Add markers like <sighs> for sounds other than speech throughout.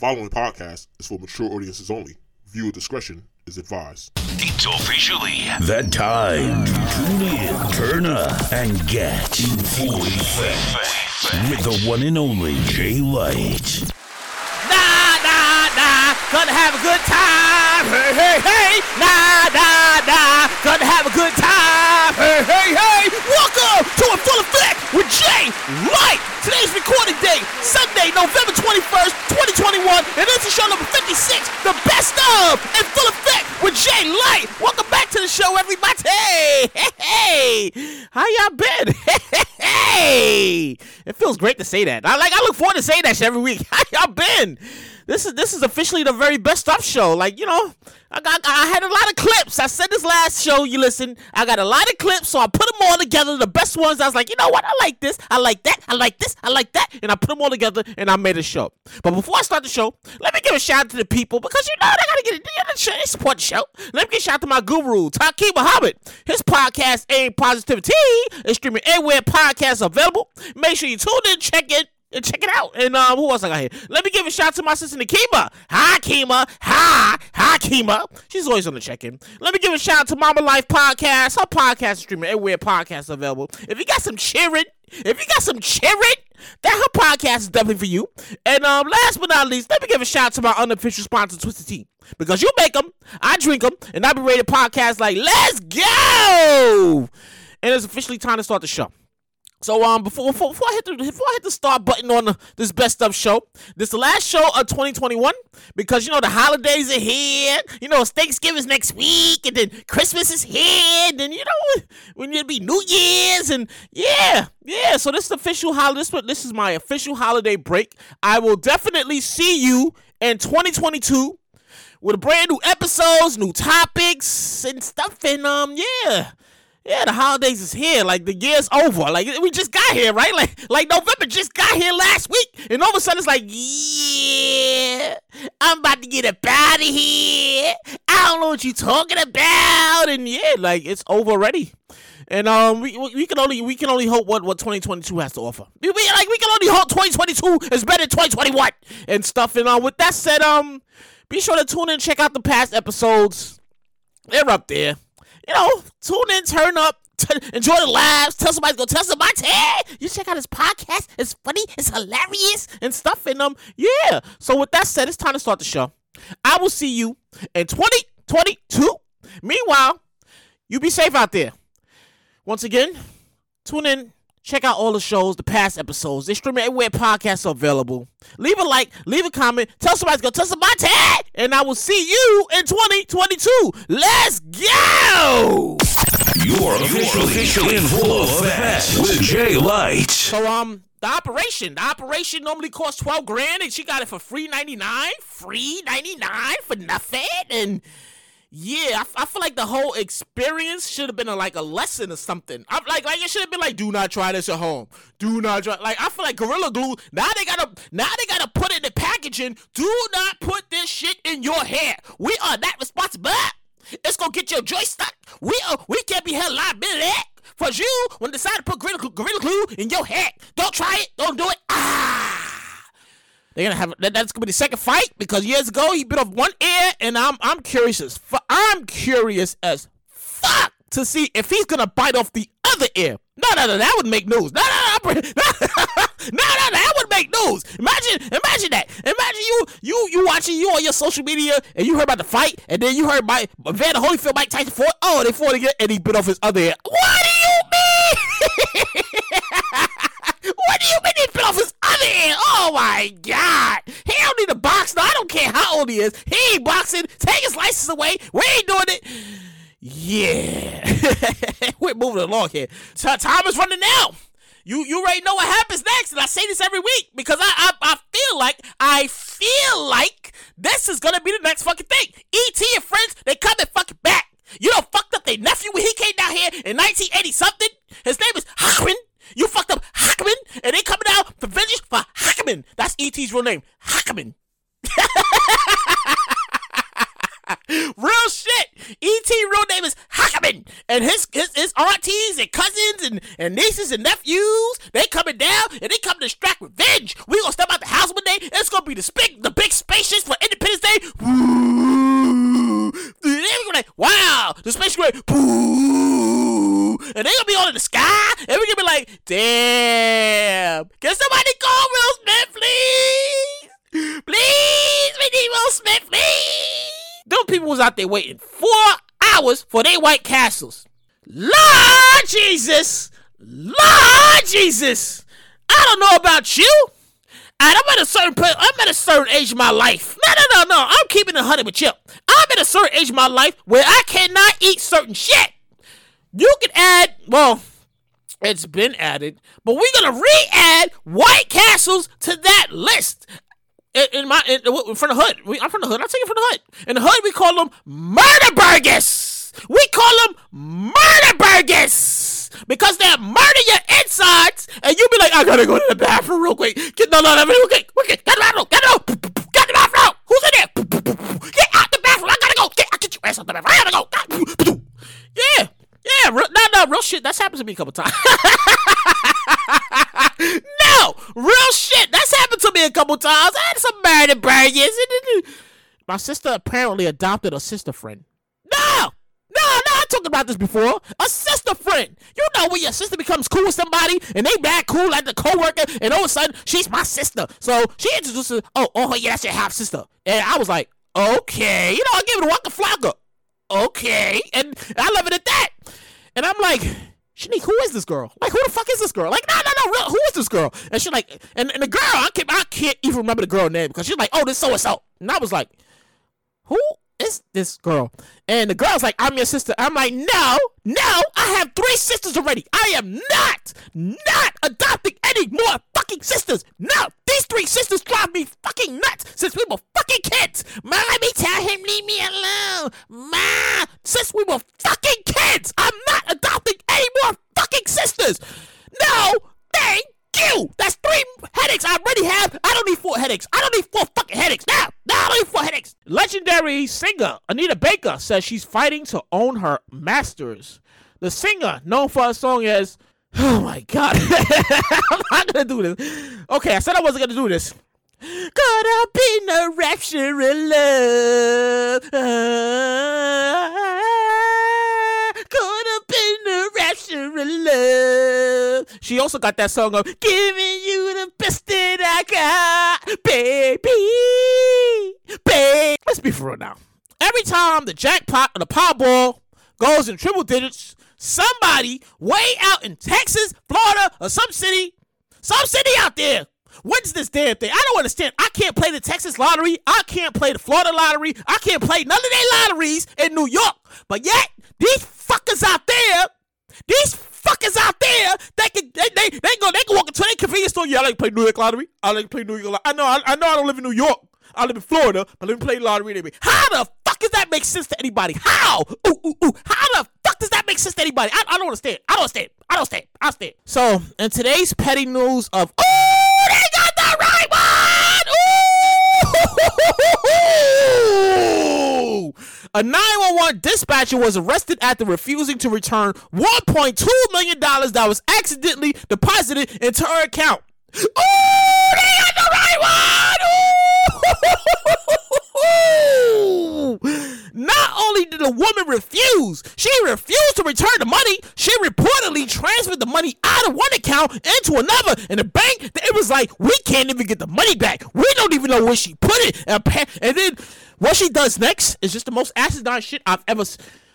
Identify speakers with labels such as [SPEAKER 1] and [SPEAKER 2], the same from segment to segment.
[SPEAKER 1] following podcast is for mature audiences only. Viewer discretion is advised.
[SPEAKER 2] It's officially
[SPEAKER 3] That time to tune in, turn up, and get in full effect with the one and only Jay Light.
[SPEAKER 4] Nah, nah, nah, gonna have a good time. Hey, hey, hey. Nah, nah, nah, gonna have a good time. Hey, hey, hey. Welcome to a full effect with Jay Light. Today's recording date, Sunday, November 21st, 2021, and this is show number 56, the best of in full effect with Jay Light. Welcome back to the show, everybody. Hey, hey, hey. how y'all been? <laughs> Hey, it feels great to say that. I like. I look forward to saying that every week. <laughs> How y'all been? This is this is officially the very best stuff show. Like you know, I got I had a lot of clips. I said this last show. You listen. I got a lot of clips, so I put them all together. The best ones. I was like, you know what? I like this. I like that. I like this. I like that. And I put them all together, and I made a show. But before I start the show, let me give a shout out to the people because you know they gotta get it. They support the show. Let me give a shout out to my guru, Taki Muhammad. His podcast, Aim Positivity, is streaming everywhere podcasts available. Make sure you tune in, check it. Check it out. And um, who else I got here? Let me give a shout out to my sister Nakima. Hi, Kima. Hi. Hi, Kima. She's always on the check-in. Let me give a shout out to Mama Life Podcast. Her podcast streaming everywhere podcasts available. If you got some cheering, if you got some cheering, that her podcast is definitely for you. And um, last but not least, let me give a shout out to my unofficial sponsor, Twisted Tea. Because you make them, I drink them, and I be rated podcasts like, let's go! And it's officially time to start the show. So um before before, before I hit the before I hit the start button on the, this best of show, this the last show of 2021 because you know the holidays are here. You know it's Thanksgiving's next week, and then Christmas is here. And then you know when it'll be New Year's, and yeah, yeah. So this is the official holiday. This, this is my official holiday break. I will definitely see you in 2022 with brand new episodes, new topics, and stuff. And um, yeah. Yeah, the holidays is here. Like the year's over. Like we just got here, right? Like like November just got here last week, and all of a sudden it's like, yeah, I'm about to get out of here. I don't know what you talking about, and yeah, like it's over already. And um, we, we can only we can only hope what, what 2022 has to offer. We, we- like we can only hope 2022 is better than 2021 and stuff. And uh, with that said, um, be sure to tune in, check out the past episodes. They're up there you know, tune in, turn up, t- enjoy the laughs, tell somebody to go tell somebody, hey, you check out his podcast. It's funny, it's hilarious, and stuff. And um, yeah. So with that said, it's time to start the show. I will see you in 2022. Meanwhile, you be safe out there. Once again, tune in. Check out all the shows, the past episodes. They stream everywhere podcasts are available. Leave a like, leave a comment, tell somebody to go tell somebody, tag, and I will see you in 2022. Let's go!
[SPEAKER 3] You're officially in full effect with Jay Light.
[SPEAKER 4] So um, the operation, the operation normally costs twelve grand, and she got it for free ninety nine, free ninety nine for nothing, and yeah, I, feel like the whole experience should have been a, like a lesson or something. I'm like, like it should have been like, do not try this at home. Do not try. Like I feel like Gorilla Glue. Now they gotta, now they gotta put in the packaging. Do not put this shit in your hair. We are not responsible. It's gonna get your joint stuck. We are, we can't be held liability for you when decide to put Gorilla, Gorilla Glue in your hair. Don't try it. Don't do it. Ah. They're gonna have that, that's gonna be the second fight because years ago he bit off one ear, and I'm I'm curious as fu- I'm curious as fuck to see if he's gonna bite off the other ear. No, no, no, that would make news. No, no, no, <laughs> no, no, no, that would make news. Imagine, imagine that. Imagine you, you, you watching you on your social media, and you heard about the fight, and then you heard my Vander Holyfield, Mike Tyson fought. Oh, they fought again, and he bit off his other ear. What do you mean? <laughs> What do you mean he bit off his Oh my god! He don't need to box. No, I don't care how old he is. He ain't boxing. Take his license away. We ain't doing it. Yeah, <laughs> we're moving along here. T- time is running out. You you already know what happens next, and I say this every week because I I, I feel like I feel like this is gonna be the next fucking thing. ET and friends, they coming fucking back. You know, fucked up their nephew when he came down here in 1980 something. His name is Hackman. You fucked up Hackman, and they coming out for vengeance for Hackman. That's ET's real name, Hackman. <laughs> Real shit. ET real name is Hackman. and his his, his aunties and cousins and, and nieces and nephews, they coming down and they coming to extract revenge. We gonna step out the house one day. It's gonna be the big the big spaceships for Independence Day. They gonna like, wow, the space. Boo! And they gonna be all in the sky, and we gonna be like, damn. Can somebody call Will Smith, please? Please, we need Will Smith, please. Them people was out there waiting four hours for their White Castles. Lord Jesus! Lord Jesus! I don't know about you. And I'm at a certain point, I'm at a certain age of my life. No, no, no, no. I'm keeping it hundred with you. I'm at a certain age of my life where I cannot eat certain shit. You can add, well, it's been added, but we're gonna re-add White Castles to that list. In, in my in, of the hood, we, I'm from the hood. I take it from the hood. In the hood, we call them murder burgers. We call them murder burgers because they murder your insides, and you be like, I gotta go to the bathroom real quick. Get no, no, no, real quick, quick, get the bathroom, get the get the bathroom. Who's in there? Get out the bathroom. I gotta go. Get, I get your ass out the bathroom. I gotta go. Yeah, yeah, no, no, real shit. That's happened to me a couple times. <laughs> no, real shit. That's happened to me a couple times. I had some murder burgers. My sister apparently adopted a sister friend. No, no, no. I talked about this before. A sister friend. You know when your sister becomes cool with somebody and they back cool like the coworker, and all of a sudden she's my sister. So she introduces, oh, oh yeah, that's your half sister, and I was like, okay, you know, I gave it a walk waka flocka. Okay, and I love it at that. And I'm like, Shanique, who is this girl? Like, who the fuck is this girl? Like, no, no, no, real, who is this girl? And she's like, and, and the girl, I can't, I can't even remember the girl name because she's like, oh, this so and so. And I was like, who is this girl? And the girl's like, I'm your sister. I'm like, no, no, I have three sisters already. I am not, not adopting any more fucking sisters. No, these three sisters drive me fucking nuts since we were fucking kids. Me tell him, leave me alone. Ma, since we were fucking kids, I'm not adopting any more fucking sisters. No, thank you. That's three headaches I already have. I don't need four headaches. I don't need four fucking headaches. Now, now I don't need four headaches. Legendary singer Anita Baker says she's fighting to own her masters. The singer, known for her song as Oh my god. <laughs> I'm not gonna do this. Okay, I said I wasn't gonna do this. Caught up in a rapture of love. She also got that song of giving you the best that I got, baby, baby. Let's be for real now. Every time the jackpot or the Powerball goes in triple digits, somebody way out in Texas, Florida, or some city, some city out there wins this damn thing. I don't understand. I can't play the Texas lottery. I can't play the Florida lottery. I can't play none of their lotteries in New York. But yet, these fuckers out there, these fuckers out there, they can they they, they go they can walk into any convenience store. Yeah, I like to play New York lottery. I like to play New York. Lottery. I know I, I know I don't live in New York. I live in Florida, but let me play lottery anyway. How the fuck does that make sense to anybody? How? Ooh, ooh, ooh. How the fuck does that make sense to anybody? I, I don't understand. I don't understand. I don't understand. I understand. So, in today's petty news of, oh, they got the right one! Ooh! A 911 dispatcher was arrested after refusing to return $1.2 million that was accidentally deposited into her account. Ooh, they got the right one! Not only did the woman refuse, she refused to return the money. She reportedly transferred the money out of one account into another. And the bank, it was like, we can't even get the money back. We don't even know where she put it. And then what she does next is just the most acidine shit I've ever.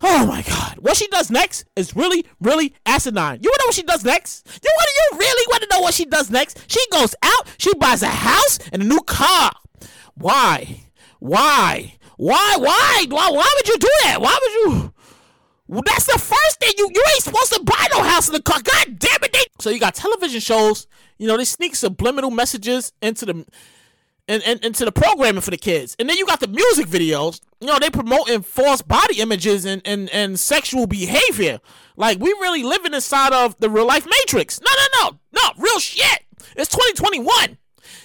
[SPEAKER 4] Oh my god! What she does next is really, really asinine. You wanna know what she does next? You wanna, you really wanna know what she does next? She goes out, she buys a house and a new car. Why? Why? Why? Why? Why? Why would you do that? Why would you? Well, that's the first thing you you ain't supposed to buy no house in the car. God damn it! They, so you got television shows. You know they sneak subliminal messages into the and, and into the programming for the kids, and then you got the music videos. You know they promoting false body images and and and sexual behavior. Like we really living inside of the real life matrix. No, no, no, no, real shit. It's 2021.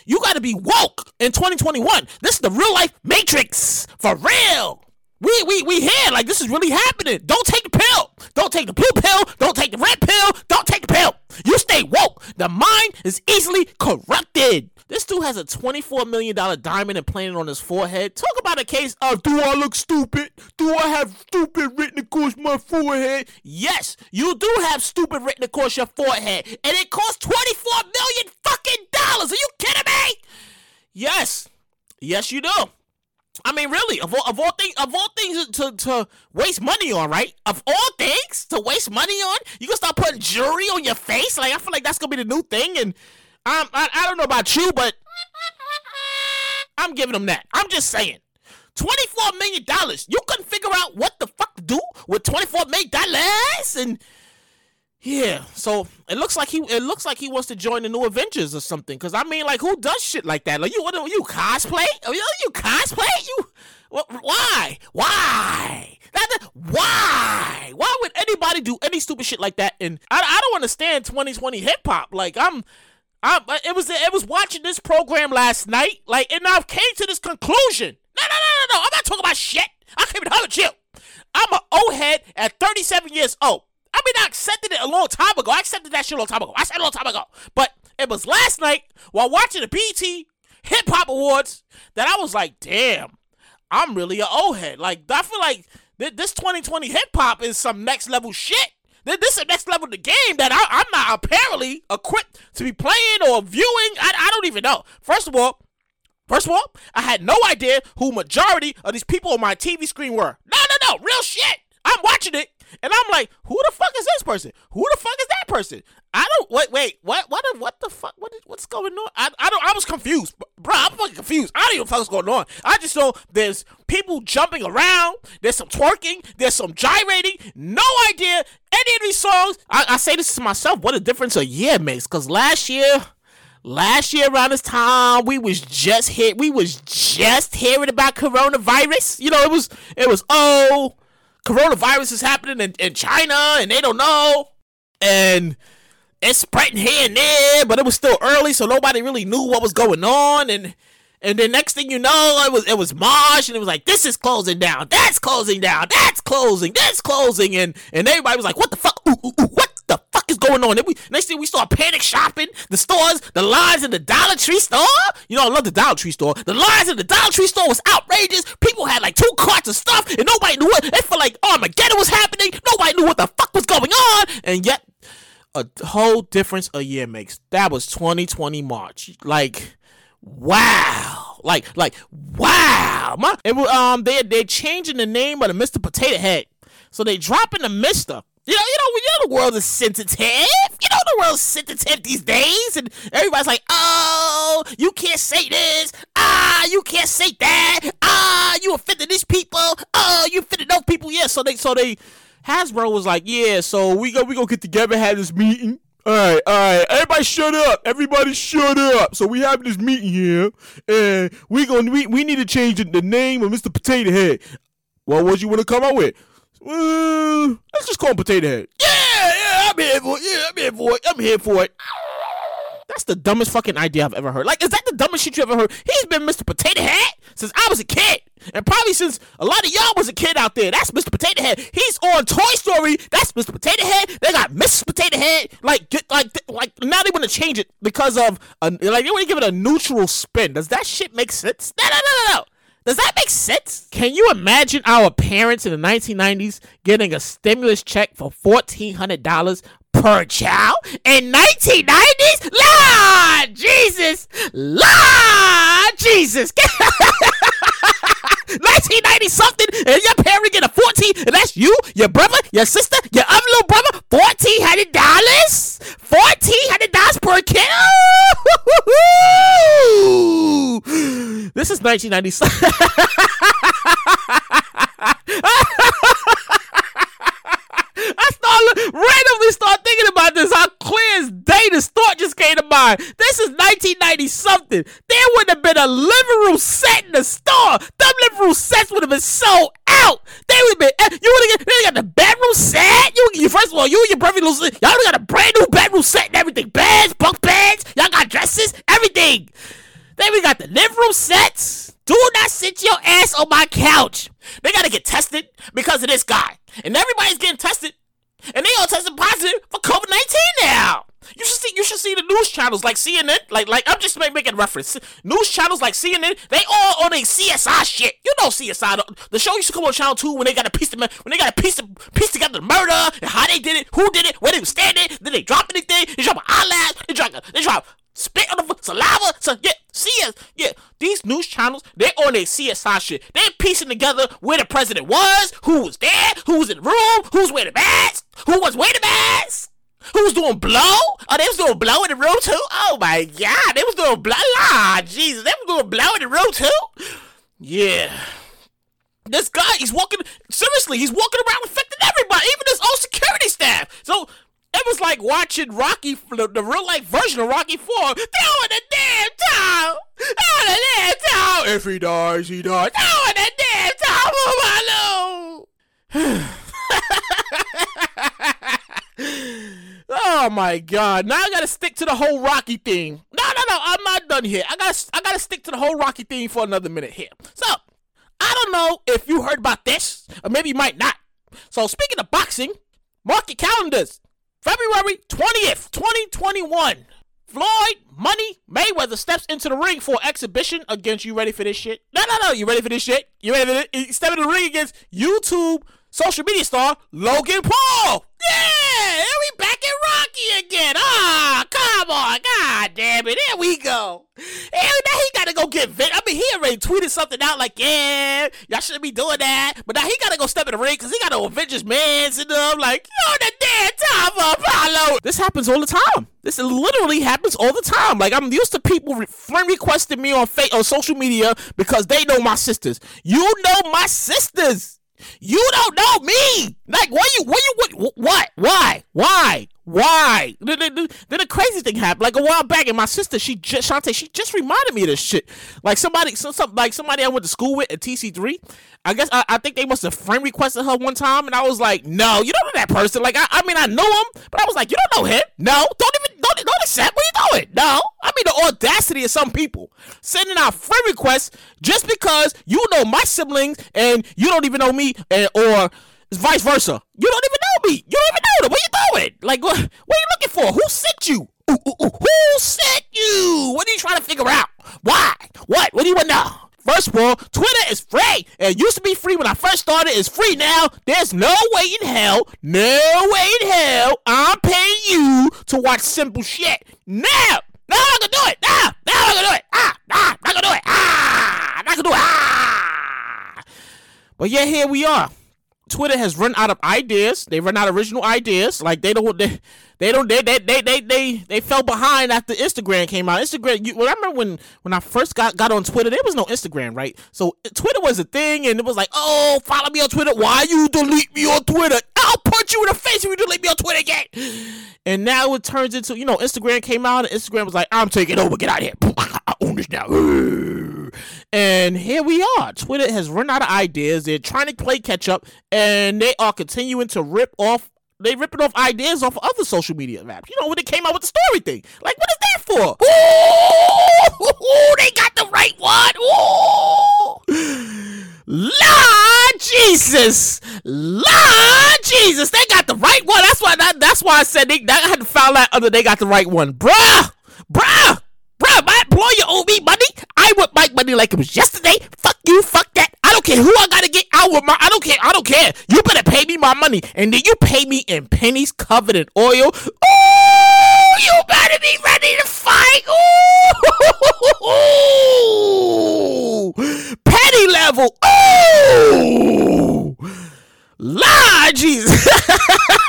[SPEAKER 4] You got to be woke in 2021. This is the real life matrix for real. We we we here like this is really happening. Don't take pill. Don't take the blue pill. Don't take the red pill. Don't take the pill. You stay woke. The mind is easily corrupted. This dude has a $24 million diamond implanted on his forehead. Talk about a case of do I look stupid? Do I have stupid written across my forehead? Yes, you do have stupid written across your forehead. And it costs 24 million fucking dollars. Are you kidding me? Yes. Yes, you do. I mean, really, of all, of all things, of all things to, to waste money on, right? Of all things to waste money on, you can start putting jewelry on your face. Like I feel like that's gonna be the new thing, and um, I I don't know about you, but I'm giving them that. I'm just saying, twenty four million dollars. You couldn't figure out what the fuck to do with twenty four million dollars, and yeah, so it looks like he it looks like he wants to join the new Avengers or something. Cause I mean, like, who does shit like that? Like, you what? You cosplay? Oh, you, you cosplay? You why? Why? That, why? Why would anybody do any stupid shit like that? And I, I don't understand 2020 hip hop. Like, I'm. I, it was it was watching this program last night, like, and I came to this conclusion. No, no, no, no, no. I'm not talking about shit. I came to hell chill. I'm an old head at 37 years old. I mean, I accepted it a long time ago. I accepted that shit a long time ago. I said a long time ago. But it was last night while watching the BET Hip Hop Awards that I was like, damn, I'm really an old head. Like, I feel like this 2020 hip hop is some next level shit. This is a next level of the game that I, am not apparently equipped to be playing or viewing. I, I don't even know. First of all, First of all, I had no idea who majority of these people on my TV screen were. No, no, no, real shit. I'm watching it and I'm like, who the fuck is this person? Who the fuck is that person? I don't wait, wait, what what what the fuck what is, what's going on? I, I don't I was confused. Bro, I'm fucking confused. I don't even know what's going on. I just know there's people jumping around, there's some twerking, there's some gyrating, no idea any of these songs. I, I say this to myself, what a difference a year makes. Cause last year last year around this time we was just hit we was just hearing about coronavirus you know it was it was oh coronavirus is happening in, in China and they don't know. And it's spreading here and there, but it was still early, so nobody really knew what was going on. And and then next thing you know, it was it was March, and it was like this is closing down, that's closing down, that's closing, that's closing, and and everybody was like, what the fuck? Ooh, ooh, ooh, fuck is going on? We, next thing we start panic shopping. The stores, the lines in the Dollar Tree store. You know, I love the Dollar Tree store. The lines in the Dollar Tree store was outrageous. People had like two carts of stuff, and nobody knew what. They felt like Armageddon was happening. Nobody knew what the fuck was going on, and yet a whole difference a year makes. That was 2020 March. Like, wow. Like, like, wow. My, it, um, they they changing the name of the Mr. Potato Head, so they dropping the Mister you know, you know, you know, the world is sensitive. You know, the world's sensitive these days, and everybody's like, "Oh, you can't say this. Ah, you can't say that. Ah, you offended these people. Oh, you offended those people." Yeah, so they, so they, Hasbro was like, "Yeah, so we go, we go get together, have this meeting." All right, all right. Everybody shut up. Everybody shut up. So we have this meeting here, and we gonna we we need to change the name of Mr. Potato Head. Well, what you want to come up with? Uh, let's just call him Potato Head. Yeah, yeah, I'm here for it. Yeah, I'm here for it. I'm here for it. That's the dumbest fucking idea I've ever heard. Like, is that the dumbest shit you ever heard? He's been Mr. Potato Head since I was a kid. And probably since a lot of y'all was a kid out there. That's Mr. Potato Head. He's on Toy Story. That's Mr. Potato Head. They got Mrs. Potato Head. Like, like, like now they want to change it because of, a, like, they want to give it a neutral spin. Does that shit make sense? No, no, no, no, no. Does that make sense? Can you imagine our parents in the 1990s getting a stimulus check for $1,400 per child in 1990s? Lord Jesus! Lord Jesus! <laughs> 1990 something, and your parent get a 14, and that's you, your brother, your sister, your other little brother, $1,400? $1,400 per kid? <laughs> This is 1997. I start randomly start thinking about this. How clear as day this thought just came to mind. This is 1990 something. There would have been a living room set in the store. Them living room sets would have been sold out. They would have been. Eh, you would have got, the bedroom set. You, you first of all, you and your brother, y'all got a brand new bedroom set and everything. Beds, bunk beds. Y'all got dresses, everything. Then we got the living room sets. Do not sit your ass on my couch. They got to get tested because of this guy. And everybody's getting tested. And they all tested positive for COVID 19 now. You should see you should see the news channels like CNN, like like I'm just making reference. News channels like CNN, they all on a CSI shit. You know CSI. The, show used to come on Channel 2 when they got a piece of when they got a piece of piece together the murder and how they did it, who did it, where they were standing, then they drop anything, they drop an eyelash, they drop they drop spit on the saliva. So yeah, news channels, they're on a CSI shit. They're piecing together where the president was, who was there, who was in the room, who's wearing the mask, who was wearing the mask. Who was doing blow? Oh, they was doing blow in the room too? Oh my god, they was doing blow. Ah, Jesus, they was doing blow in the room too? Yeah. This guy, he's walking, seriously, he's walking around infecting everybody, even his own security staff. So it was like watching Rocky, the, the real life version of Rocky 4. Throw in the damn towel! If he dies, he dies. Throw in the damn towel! Oh, my <laughs> oh my god! Now I gotta stick to the whole Rocky thing. No, no, no! I'm not done here. I gotta, I gotta stick to the whole Rocky thing for another minute here. So, I don't know if you heard about this, or maybe you might not. So, speaking of boxing, mark your calendars. February 20th, 2021. Floyd Money Mayweather steps into the ring for exhibition against you ready for this shit? No, no, no. You ready for this shit? You ready for this? Step in the ring against YouTube social media star Logan Paul. Yeah, and we back at Rocky again. Ah, come on, god damn it, here we go. And now he gotta get Vin. I mean, he already tweeted something out like, yeah, y'all shouldn't be doing that. But now he gotta go step in the ring because he got to Avengers mans and them like, yo, the damn time for Apollo. This happens all the time. This literally happens all the time. Like I'm used to people friend requesting me on fa- on social media because they know my sisters. You know my sisters. You don't know me. Like, why you, why you, what, what, why, why, why? Then, then, the crazy thing happened. Like a while back, and my sister, she just, Shantae, she just reminded me of this shit. Like somebody, some, some, like somebody I went to school with at TC3. I guess I, I think they must have friend requested her one time, and I was like, no, you don't know that person. Like, I, I mean, I know him, but I was like, you don't know him. No, don't even, don't, don't accept. What are you doing? No, I mean the audacity of some people sending out friend requests just because you know my siblings and you don't even know me, and or vice versa. You don't even me. You don't even know them. What you doing? Like, what, what are you looking for? Who sent you? Ooh, ooh, ooh. Who sent you? What are you trying to figure out? Why? What? What do you want to know? First of all, Twitter is free. It used to be free when I first started. It's free now. There's no way in hell, no way in hell I'm paying you to watch simple shit. Now, now I'm gonna do it. Now, now I'm gonna do it. Ah, ah, I'm gonna do it. Ah, I'm not gonna do it. Ah. But yeah, here we are. Twitter has run out of ideas. They run out of original ideas. Like they don't they they don't they they they they they, they fell behind after Instagram came out. Instagram. You, well, I remember when when I first got got on Twitter, there was no Instagram, right? So Twitter was a thing, and it was like, oh, follow me on Twitter. Why you delete me on Twitter? I'll punch you in the face if you delete me on Twitter again. And now it turns into you know Instagram came out, and Instagram was like, I'm taking over. Get out of here. <laughs> I own this now. <laughs> And here we are. Twitter has run out of ideas. They're trying to play catch up, and they are continuing to rip off. They ripping off ideas off of other social media apps. You know when they came out with the story thing. Like, what is that for? Ooh, <laughs> they got the right one. Ooh. Lord Jesus, Lord Jesus, they got the right one. That's why. That, that's why I said they. I had to file that under. They got the right one, bruh, bruh. Bruh, my employer owe me money. I want my money like it was yesterday. Fuck you, fuck that. I don't care who I gotta get out with my. I don't care. I don't care. You better pay me my money, and then you pay me in pennies covered in oil. Ooh, you better be ready to fight. Ooh, petty level. Ooh, Lord Jesus. <laughs>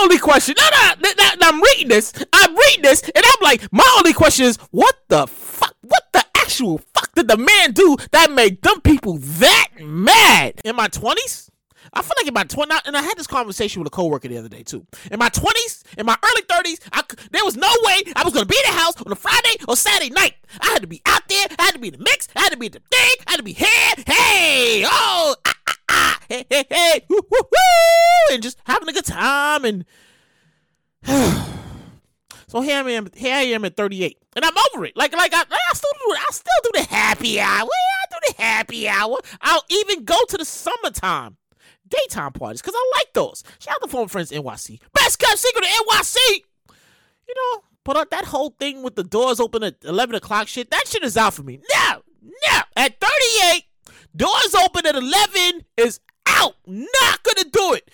[SPEAKER 4] only question, no, no, I'm reading this, I'm reading this, and I'm like, my only question is, what the fuck, what the actual fuck did the man do that made them people that mad? In my 20s? I feel like in my 20s, and I had this conversation with a coworker the other day too. In my 20s, in my early 30s, I, there was no way I was gonna be in the house on a Friday or Saturday night. I had to be out there, I had to be in the mix, I had to be in the thing, I had to be here, hey, oh, ah, ah, hey, hey, hey, woo, woo, woo, and just having a good time and. <sighs> So here I am. Here I am at 38, and I'm over it. Like, like I, I still do. I still do the happy hour. I do the happy hour. I'll even go to the summertime daytime parties because I like those. Shout out to former friends NYC. Best kept secret of NYC. You know, but that whole thing with the doors open at 11 o'clock shit, that shit is out for me. No, no. At 38, doors open at 11 is out. Not gonna do it.